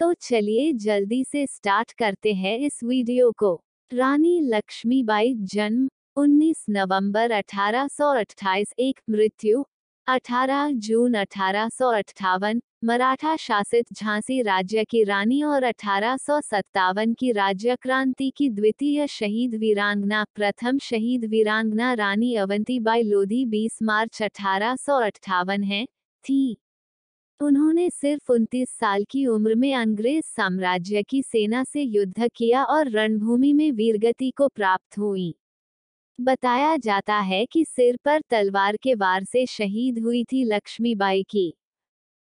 तो चलिए जल्दी से स्टार्ट करते हैं इस वीडियो को। रानी लक्ष्मीबाई जन्म 19 नवंबर 1828 एक मृत्यु 18 जून अठारह सौ अठावन मराठा शासित झांसी राज्य की रानी और अठारह सौ सत्तावन की राज्य क्रांति की द्वितीय शहीद वीरांगना, प्रथम शहीद वीरांगना रानी अवंतीबाई लोधी 20 मार्च अठारह है, थी। उन्होंने सिर्फ़ उनतीस साल की उम्र में अंग्रेज़ साम्राज्य की सेना से युद्ध किया और रणभूमि में वीरगति को प्राप्त हुई। बताया जाता है कि सिर पर तलवार के वार से शहीद हुई थी लक्ष्मीबाई की।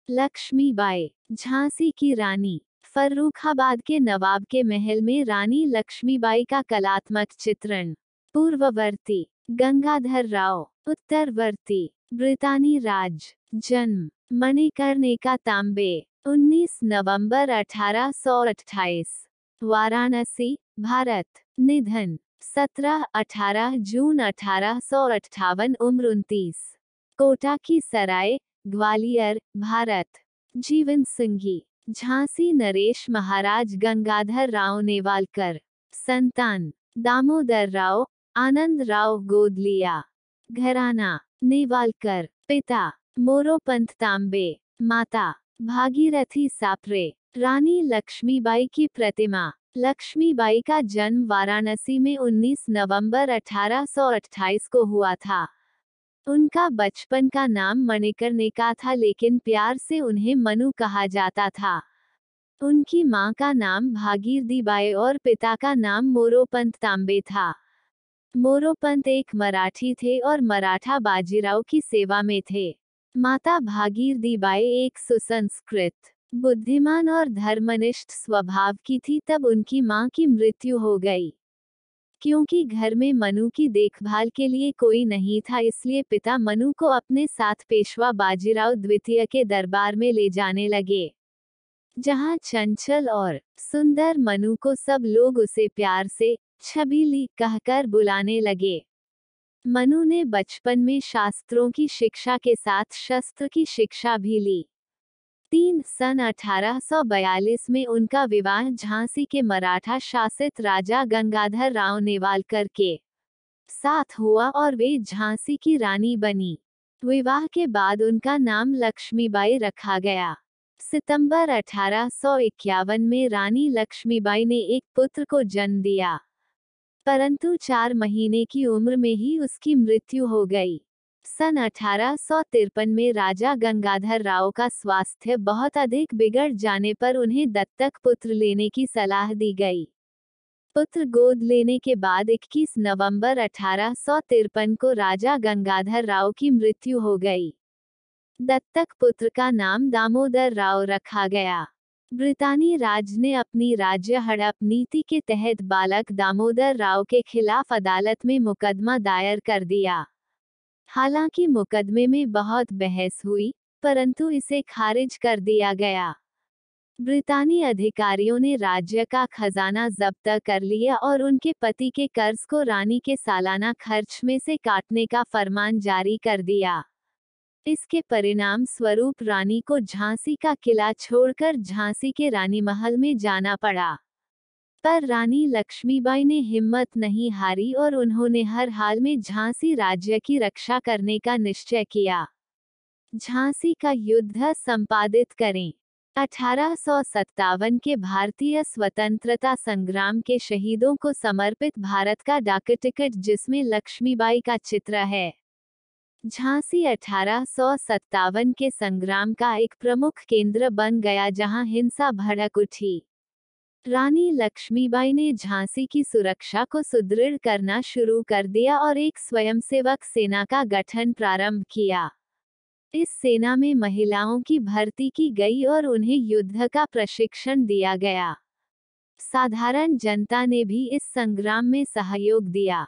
लक्ष्मीबाई, झांसी की रानी, फर्रुखाबाद के नवाब के महल में रानी लक्ष्मीबाई का कलात्मक चित्रण, पूर्ववर्ती। गंगाधर राव, उत्तरवर्ती, ब्रितानी राज, जन्म, मणिकर्णिका तांबे 19 नवंबर 1828 वाराणसी, भारत, निधन 17-18 जून अठारह सौ अट्ठावन, उम्र उनतीस कोटा की सराय, ग्वालियर, भारत, जीवन सिंघी, झांसी नरेश महाराज गंगाधर राव नेवालकर, संतान, दामोदर राव आनंद राव गोदलिया, घराना, नेवालकर, पिता, मोरोपंत तांबे, माता, भागीरथी सापरे, रानी लक्ष्मीबाई की प्रतिमा, लक्ष्मीबाई का जन्म वाराणसी में 19 नवंबर 1828 को हुआ था। उनका बचपन का नाम मणिकर मणिकर्णिका था, लेकिन प्यार से उन्हें मनु कहा जाता था। उनकी माँ का नाम भागीरथी और पिता का नाम मोरोपंत तांबे था। मोरोपंत एक मराठी थे और मराठा बाजीराव की सेवा में थे। माता भागीरथी बाई एक सुसंस्कृत, बुद्धिमान और धर्मनिष्ठ स्वभाव की थी तब उनकी माँ की मृत्यु हो गई। क्योंकि घर में मनु की देखभाल के लिए कोई नहीं था इसलिए पिता मनु को अपने साथ पेशवा बाजीराव द्वितीय के दरबार में ले जाने लगे। जहाँ चंचल और सुंदर मनु को सब लोग उसे प्यार से छबीली कहकर बुलाने लगे। मनु ने बचपन में शास्त्रों की शिक्षा के साथ शस्त्र की शिक्षा भी ली। तीन सन 1842 में उनका विवाह झांसी के मराठा शासित राजा गंगाधर राव नेवालकर के साथ हुआ और वे झांसी की रानी बनी। विवाह के बाद उनका नाम लक्ष्मीबाई रखा गया। सितंबर अठारह में रानी लक्ष्मीबाई ने एक पुत्र को जन्म दिया। परंतु चार महीने की उम्र में ही उसकी मृत्यु हो गई। सन अठारह सौ तिरपन में राजा गंगाधर राव का स्वास्थ्य बहुत अधिक बिगड़ जाने पर उन्हें दत्तक पुत्र लेने की सलाह दी गई। पुत्र गोद लेने के बाद 21 नवंबर अठारह सौ तिरपन को राजा गंगाधर राव की मृत्यु हो गई। दत्तक पुत्र का नाम दामोदर राव रखा गया। ब्रितानी राज ने अपनी राज्य हड़प नीति के तहत बालक दामोदर राव के खिलाफ अदालत में मुकदमा दायर कर दिया। हालाँकि मुकदमे में बहुत बहस हुई, परंतु इसे खारिज कर दिया गया। ब्रितानी अधिकारियों ने राज्य का खजाना जब्त कर लिया और उनके पति के कर्ज को रानी के सालाना खर्च में से काटने का फरमान जारी कर दिया। इसके परिणाम स्वरूप रानी को झांसी का किला छोड़कर झांसी के रानी महल में जाना पड़ा। पर रानी लक्ष्मीबाई ने हिम्मत नहीं हारी और उन्होंने हर हाल में झांसी राज्य की रक्षा करने का निश्चय किया। झांसी का युद्ध संपादित करें। अठारह सौ सत्तावन के भारतीय स्वतंत्रता संग्राम के शहीदों को समर्पित भारत का डाक टिकट जिसमें लक्ष्मीबाई का चित्र है। झांसी अठारह सौ सत्तावन के संग्राम का एक प्रमुख केंद्र बन गया जहाँ हिंसा भड़क उठी। रानी लक्ष्मीबाई ने झांसी की सुरक्षा को सुदृढ़ करना शुरू कर दिया और एक स्वयंसेवक सेना का गठन प्रारंभ किया। इस सेना में महिलाओं की भर्ती की गई और उन्हें युद्ध का प्रशिक्षण दिया गया। साधारण जनता ने भी इस संग्राम में सहयोग दिया।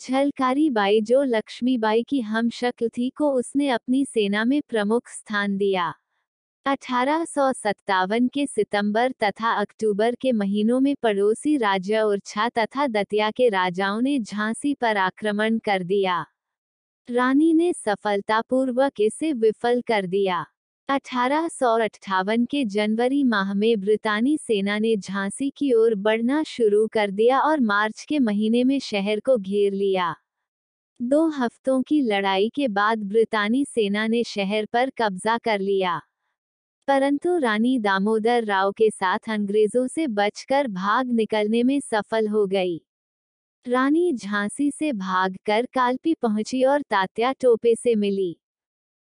झलकारी बाई जो लक्ष्मीबाई की हम शक्ल थी को उसने अपनी सेना में प्रमुख स्थान दिया। अठारह सौ सत्तावन के सितंबर तथा अक्टूबर के महीनों में पड़ोसी राज्य उर्छा तथा दतिया के राजाओं ने झांसी पर आक्रमण कर दिया। रानी ने सफलतापूर्वक इसे विफल कर दिया। अठारह सौ अट्ठावन के जनवरी माह में ब्रितानी सेना ने झांसी की ओर बढ़ना शुरू कर दिया और मार्च के महीने में शहर को घेर लिया। दो हफ्तों की लड़ाई के बाद ब्रितानी सेना ने शहर पर कब्जा कर लिया। परंतु रानी दामोदर राव के साथ अंग्रेज़ों से बचकर भाग निकलने में सफल हो गई। रानी झांसी से भागकर कालपी पहुँची और तात्या टोपे से मिली।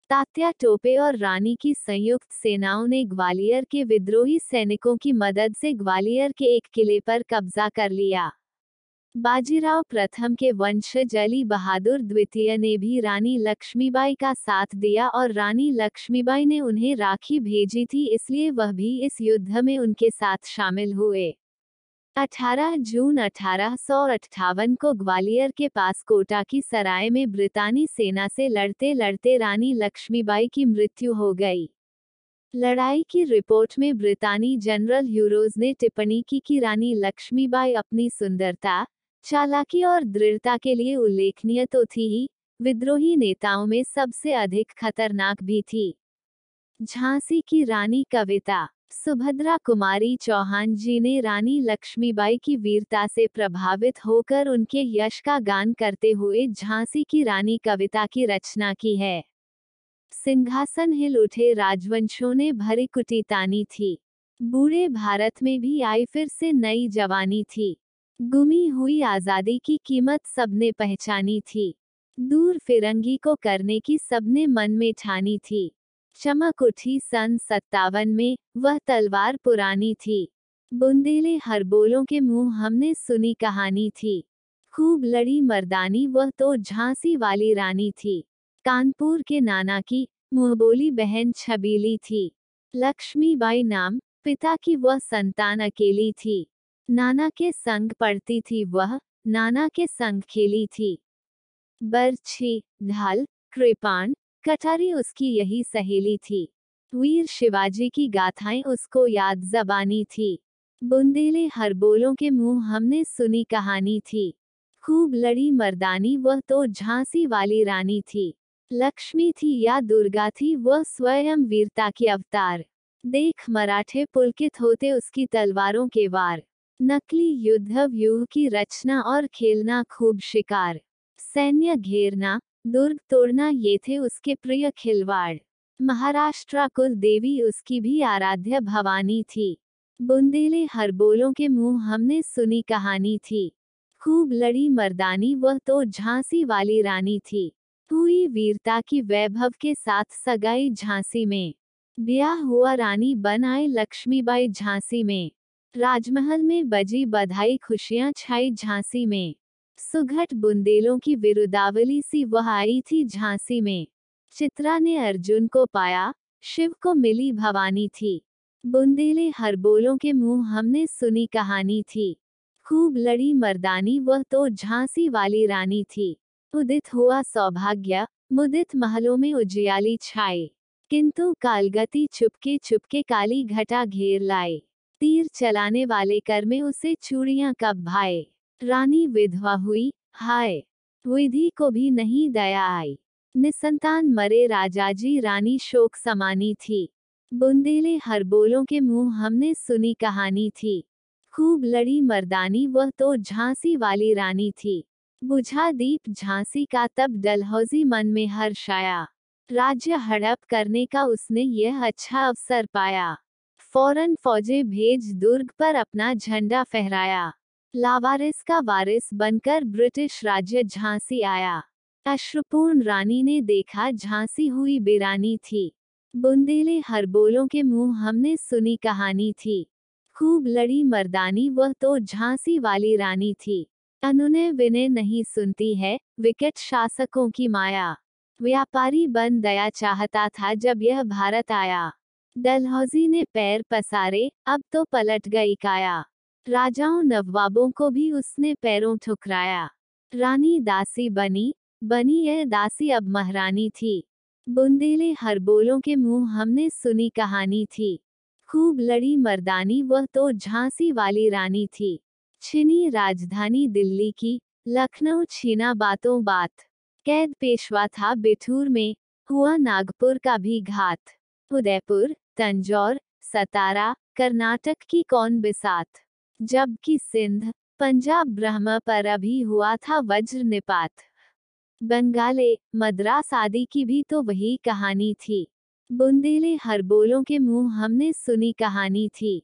तात्या टोपे और रानी की संयुक्त सेनाओं ने ग्वालियर के विद्रोही सैनिकों की मदद से ग्वालियर के एक किले पर कब्जा कर लिया। बाजीराव प्रथम के वंशज अली बहादुर द्वितीय ने भी रानी लक्ष्मीबाई का साथ दिया और रानी लक्ष्मीबाई ने उन्हें राखी भेजी थी इसलिए वह भी इस युद्ध में उनके साथ शामिल हुए। 18 जून अठारह सौ अट्ठावन को ग्वालियर के पास कोटा की सराय में ब्रितानी सेना से लड़ते लड़ते रानी लक्ष्मीबाई की मृत्यु हो गई। लड़ाई की रिपोर्ट में ब्रितानी जनरल यूरोज ने टिप्पणी की कि रानी लक्ष्मीबाई अपनी सुंदरता, चालाकी और दृढ़ता के लिए उल्लेखनीय तो थी ही, विद्रोही नेताओं में सबसे अधिक खतरनाक भी थी। झांसी की रानी कविता सुभद्रा कुमारी चौहान जी ने रानी लक्ष्मीबाई की वीरता से प्रभावित होकर उनके यश का गान करते हुए झांसी की रानी कविता की रचना की है। सिंहासन हिल उठे राजवंशों ने भरी कुटी तानी थी। बूढ़े भारत में भी आई फिर से नई जवानी थी। गुमी हुई आज़ादी की कीमत सबने पहचानी थी। दूर फिरंगी को करने की सबने मन में ठानी थी। चमक उठी सन सत्तावन में, वह तलवार पुरानी थी। बुंदेले हरबोलों के मुँह हमने सुनी कहानी थी। खूब लड़ी मर्दानी वह तो झांसी वाली रानी थी। कानपुर के नाना की मुहबोली बहन छबीली थी। लक्ष्मीबाई नाम, पिता की वह संतान अकेली थी। नाना के संग पढ़ती थी वह, नाना के संग खेली थी। बर्छी, ढाल, कृपाण कटारी उसकी यही सहेली थी। वीर शिवाजी की गाथाएँ उसको याद जबानी थी। बुंदेले हर बोलों के मुँह हमने सुनी कहानी थी। खूब लड़ी मर्दानी वह तो झांसी वाली रानी थी। लक्ष्मी थी या दुर्गा थी वह स्वयं वीरता की अवतार। देख मराठे पुलकित होते उसकी तलवारों के वार। नकली युद्ध व्यूह की रचना और खेलना खूब शिकार। सैन्य घेरना दुर्ग तोड़ना ये थे उसके प्रिय खिलवाड़। महाराष्ट्र कुल देवी उसकी भी आराध्य भवानी थी। बुंदेले हरबोलों के मुँह हमने सुनी कहानी थी। खूब लड़ी मर्दानी वह तो झांसी वाली रानी थी। हुई वीरता की वैभव के साथ सगाई झांसी में। ब्याह हुआ रानी बन आए लक्ष्मीबाई झांसी में। राजमहल में बजी बधाई खुशियाँ छाई झांसी में। सुघट बुंदेलों की विरुदावली सी वह आई थी झांसी में। चित्रा ने अर्जुन को पाया, शिव को मिली भवानी थी। बुंदेले हरबोलों के मुँह हमने सुनी कहानी थी। खूब लड़ी मर्दानी वह तो झांसी वाली रानी थी। उदित हुआ सौभाग्य, मुदित महलों में उजियाली छाए। किंतु कालगति चुपके चुपके काली घटा घेर लाए। तीर चलाने वाले कर में उसे चूड़ियाँ कब भाए। रानी विधवा हुई। हाय, विधि को भी नहीं दया आई। निसंतान मरे राजाजी, रानी शोक समानी थी। बुंदेले हरबोलों के मुँह हमने सुनी कहानी थी। खूब लड़ी मर्दानी, वह तो झांसी वाली रानी थी। बुझा दीप झांसी का तब डलहौजी मन में हर्षाया राज्य हड़प करने का उसने यह अच्छा अवसर पाया। फ़ौरन फौजे भेज दुर्ग पर अपना झंडा फहराया। लावारिस का वारिस बनकर ब्रिटिश राज्य झांसी आया। अश्रुपूर्ण रानी ने देखा झांसी हुई बेरानी थी। बुंदेले हरबोलों के मुँह हमने सुनी कहानी थी। खूब लड़ी मर्दानी, वह तो झांसी वाली रानी थी। अनुनय विनय नहीं सुनती है, विकेट शासकों की माया। व्यापारी बन दया चाहता था जब यह भारत आया। डलहौजी ने पैर पसारे, अब तो पलट गई काया। राजाओं नवाबों को भी उसने पैरों ठुकराया। रानी दासी बनी बनी यह दासी अब महारानी थी। बुंदेले हर बोलों के मुँह हमने सुनी कहानी थी। खूब लड़ी मर्दानी वह तो झांसी वाली रानी थी। छिनी राजधानी दिल्ली की, लखनऊ छीना बातों बात। कैद पेशवा था बिठूर में, हुआ नागपुर का भी घात। उदयपुर, तंजौर, सतारा, कर्नाटक की कौन बिसात। जबकि सिंध, पंजाब ब्रह्म पर अभी हुआ था वज्र निपात बंगाले, मद्रास आदि की भी तो वही कहानी थी। बुंदेले हर बोलों के मुँह हमने सुनी कहानी थी।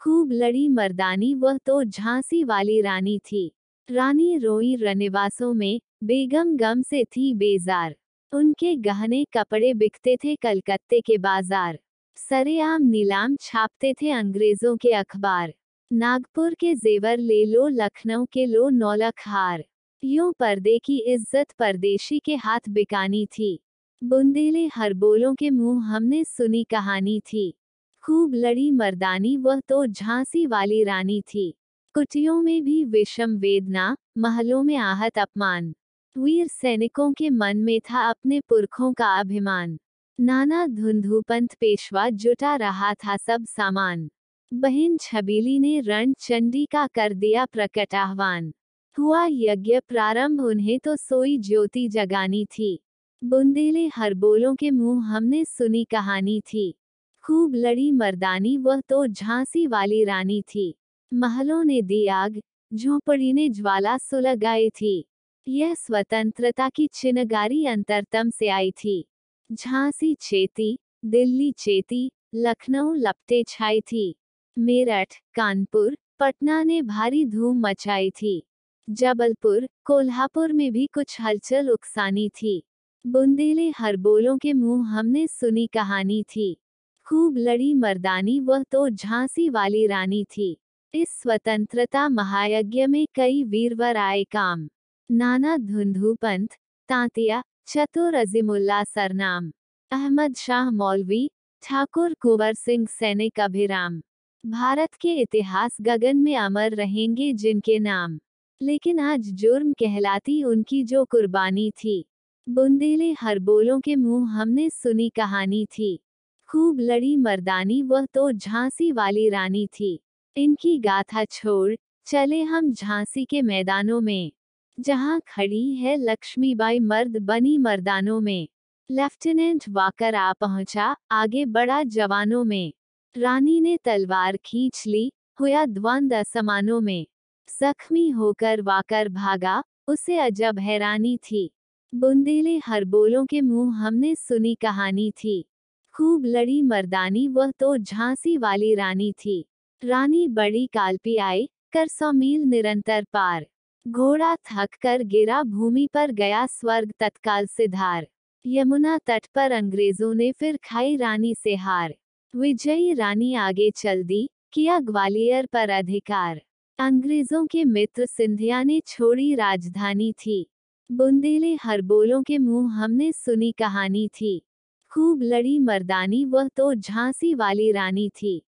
खूब लड़ी मर्दानी वह तो झांसी वाली रानी थी। रानी रोई रनिवासों में बेगम गम से थी बेजार। उनके गहने कपड़े बिकते थे कलकत्ते के बाज़ार। सरेआम नीलाम छापते थे अंग्रेज़ों के अखबार। नागपुर के जेवर ले लो, लखनऊ के लो नौलख हार यूँ पर्दे की इज़्ज़त परदेशी के हाथ बिकानी थी। बुंदेले हर बोलों के मुँह हमने सुनी कहानी थी। खूब लड़ी मर्दानी, वह तो झांसी वाली रानी थी। कुटियों में भी विषम वेदना, महलों में आहत अपमान। वीर सैनिकों के मन में था अपने पुरखों का अभिमान। नाना धुंधुपंथ पेशवा जुटा रहा था सब सामान। बहन छबीली ने रण चंडी का कर दिया प्रकट आह्वान। हुआ यज्ञ प्रारंभ, उन्हें तो सोई ज्योति जगानी थी। बुंदेले हर बोलों के मुँह हमने सुनी कहानी थी। खूब लड़ी मर्दानी, वह तो झांसी वाली रानी थी। महलों ने दी आग, झोपड़ी ने ज्वाला सुलगाई थी। यह स्वतंत्रता की चिनगारी अंतरतम से आई थी। झांसी चेती, दिल्ली चेती, लखनऊ लपटे छाई थी। मेरठ, कानपुर, पटना ने भारी धूम मचाई थी। जबलपुर, कोल्हापुर में भी कुछ हलचल उकसानी थी। बुंदेले हर बोलों के मुँह हमने सुनी कहानी थी। खूब लड़ी मर्दानी वह तो झांसी वाली रानी थी। इस स्वतंत्रता महायज्ञ में कई वीरवर आए काम। नाना धुंधु पंथ तांतिया, चतुर अजीमुल्ला सरनाम। अहमद शाह मौलवी, ठाकुर कुंवर सिंह सैनिक अभिराम। भारत के इतिहास गगन में अमर रहेंगे जिनके नाम। लेकिन आज जुर्म कहलाती उनकी जो कुर्बानी थी। बुंदेले हर बोलों के मुँह हमने सुनी कहानी थी। खूब लड़ी मर्दानी वह तो झांसी वाली रानी थी। इनकी गाथा छोड़, चले हम झांसी के मैदानों में। जहाँ खड़ी है लक्ष्मीबाई मर्द बनी मर्दानों में। लेफ्टिनेंट वाकर आ पहुँचा, आगे बढ़ा जवानों में। रानी ने तलवार खींच ली, हुआ द्वंद असमानों में। जख्मी होकर वाकर भागा, उसे अजब हैरानी थी। बुंदेले हर बोलों के मुँह हमने सुनी कहानी थी। खूब लड़ी मर्दानी, वह तो झांसी वाली रानी थी। रानी बड़ी कालपी आई, कर सौ मील निरंतर पार। घोड़ा थक कर गिरा भूमि पर गया स्वर्ग तत्काल से धार यमुना तट पर अंग्रेज़ों ने फिर खाई रानी से हार। विजयी रानी आगे चल दी, किया ग्वालियर पर अधिकार। अंग्रेज़ों के मित्र सिंधिया ने छोड़ी राजधानी थी। बुंदेले हरबोलों के मुँह हमने सुनी कहानी थी। खूब लड़ी मर्दानी, वह तो झांसी वाली रानी थी।